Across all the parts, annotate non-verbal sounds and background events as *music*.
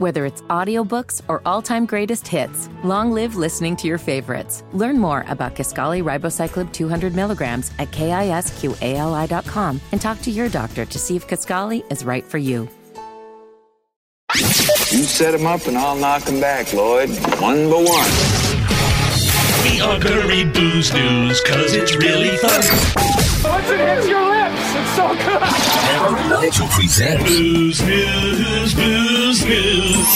Whether it's audiobooks or all-time greatest hits, long live listening to your favorites. Learn more about Kisqali Ribociclib 200 milligrams at kisqali.com and talk to your doctor to see if Kisqali is right for you. You set him up and I'll knock him back, Lloyd. One by one. We are gonna read booze news, cause it's really fun. Once it hits your lips, it's so good. Nigel presents Booze news, booze news.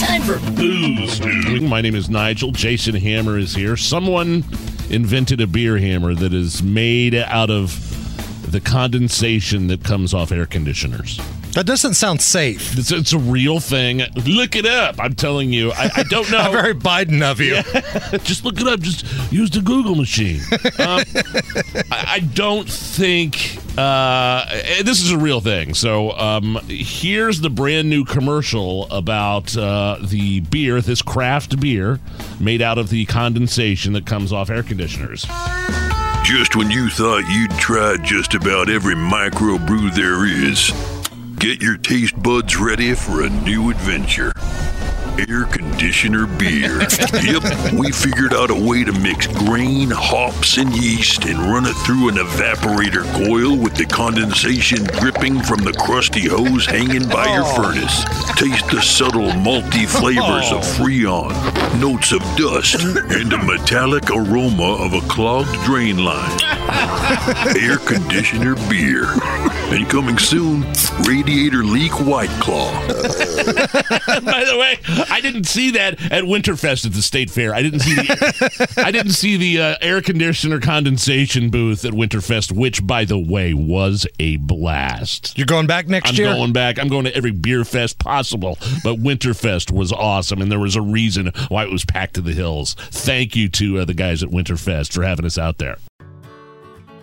Time for booze news. My name is Nigel. Jason Hammer is here. Someone invented a beer hammer that is made out of the condensation that comes off air conditioners. That doesn't sound safe. It's, it's a real thing. Look it up. I'm telling you. I, I don't *laughs* know. Very Biden of you. *laughs* just look it up. Just use the Google machine. Um, I, I don't think uh, this is a real thing. So um, here's the brand new commercial about uh, the beer, this craft beer made out of the condensation that comes off air conditioners. Just when you thought you'd tried just about every microbrew there is, get your taste buds ready for a new adventure. Air conditioner beer. *laughs* yep, we figured out a way to mix grain, hops, and yeast and run it through an evaporator coil with the condensation dripping from the crusty hose hanging by your oh. furnace. Taste the subtle malty flavors of oh. Freon, notes of dust, and a metallic aroma of a clogged drain line. *laughs* Air conditioner beer. And coming soon, radiator leak white claw. *laughs* By the way, I didn't see that at Winterfest at the State Fair. I didn't see the, I didn't see the uh, air conditioner condensation booth at Winterfest, which, by the way, was a blast. You're going back next year? I'm going back. I'm going to every beer fest possible, but Winterfest was awesome, and there was a reason why it was packed to the hills. Thank you to uh, the guys at Winterfest for having us out there.